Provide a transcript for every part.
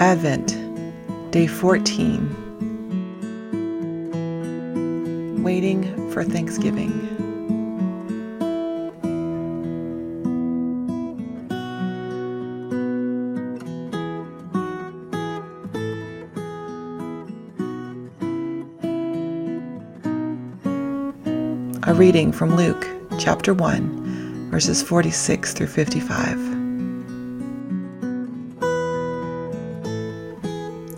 Advent, Day 14. Waiting for Thanksgiving. A reading from Luke chapter 1, verses 46 through 55.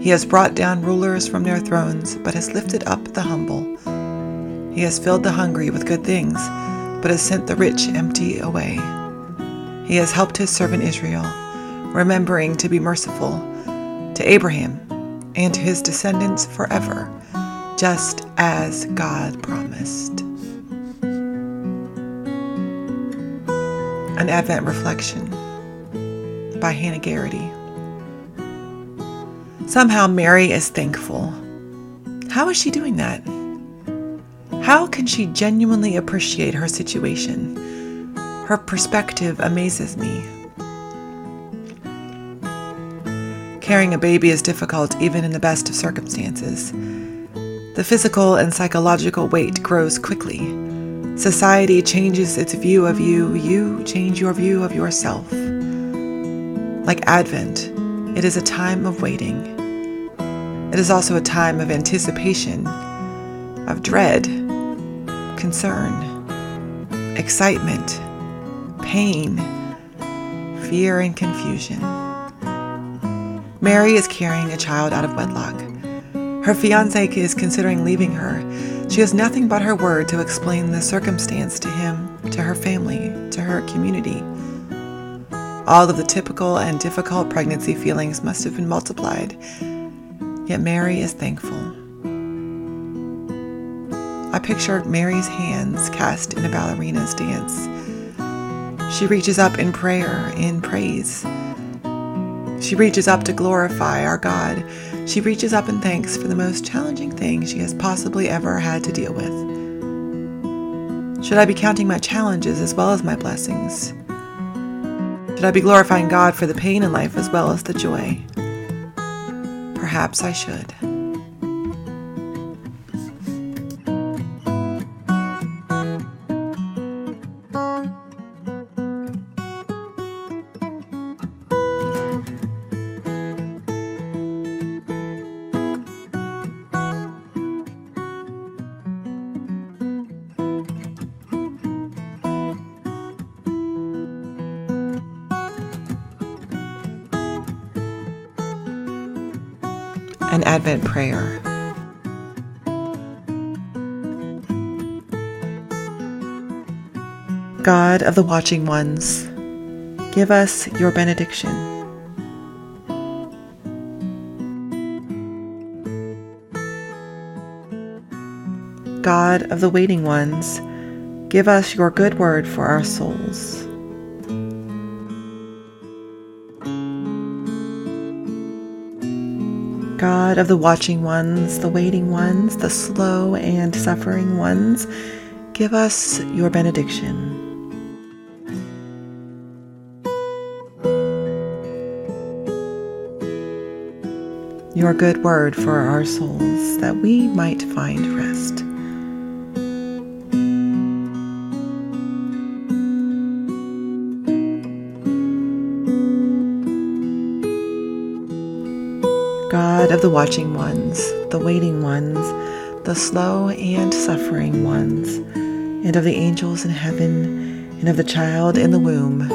He has brought down rulers from their thrones, but has lifted up the humble. He has filled the hungry with good things, but has sent the rich empty away. He has helped his servant Israel, remembering to be merciful to Abraham and to his descendants forever, just as God promised. An Advent Reflection by Hannah Garrity. Somehow Mary is thankful. How is she doing that? How can she genuinely appreciate her situation? Her perspective amazes me. Carrying a baby is difficult even in the best of circumstances. The physical and psychological weight grows quickly. Society changes its view of you, you change your view of yourself. Like Advent, it is a time of waiting. It is also a time of anticipation, of dread, concern, excitement, pain, fear, and confusion. Mary is carrying a child out of wedlock. Her fiance is considering leaving her. She has nothing but her word to explain the circumstance to him, to her family, to her community. All of the typical and difficult pregnancy feelings must have been multiplied Yet Mary is thankful. I picture Mary's hands cast in a ballerina's dance. She reaches up in prayer, in praise. She reaches up to glorify our God. She reaches up in thanks for the most challenging thing she has possibly ever had to deal with. Should I be counting my challenges as well as my blessings? Should I be glorifying God for the pain in life as well as the joy? Perhaps I should. An Advent prayer. God of the watching ones, give us your benediction. God of the waiting ones, give us your good word for our souls. God of the watching ones, the waiting ones, the slow and suffering ones, give us your benediction. Your good word for our souls, that we might find rest. God of the watching ones, the waiting ones, the slow and suffering ones, and of the angels in heaven, and of the child in the womb.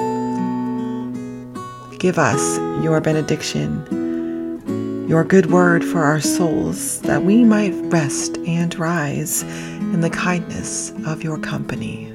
Give us your benediction, your good word for our souls, that we might rest and rise in the kindness of your company.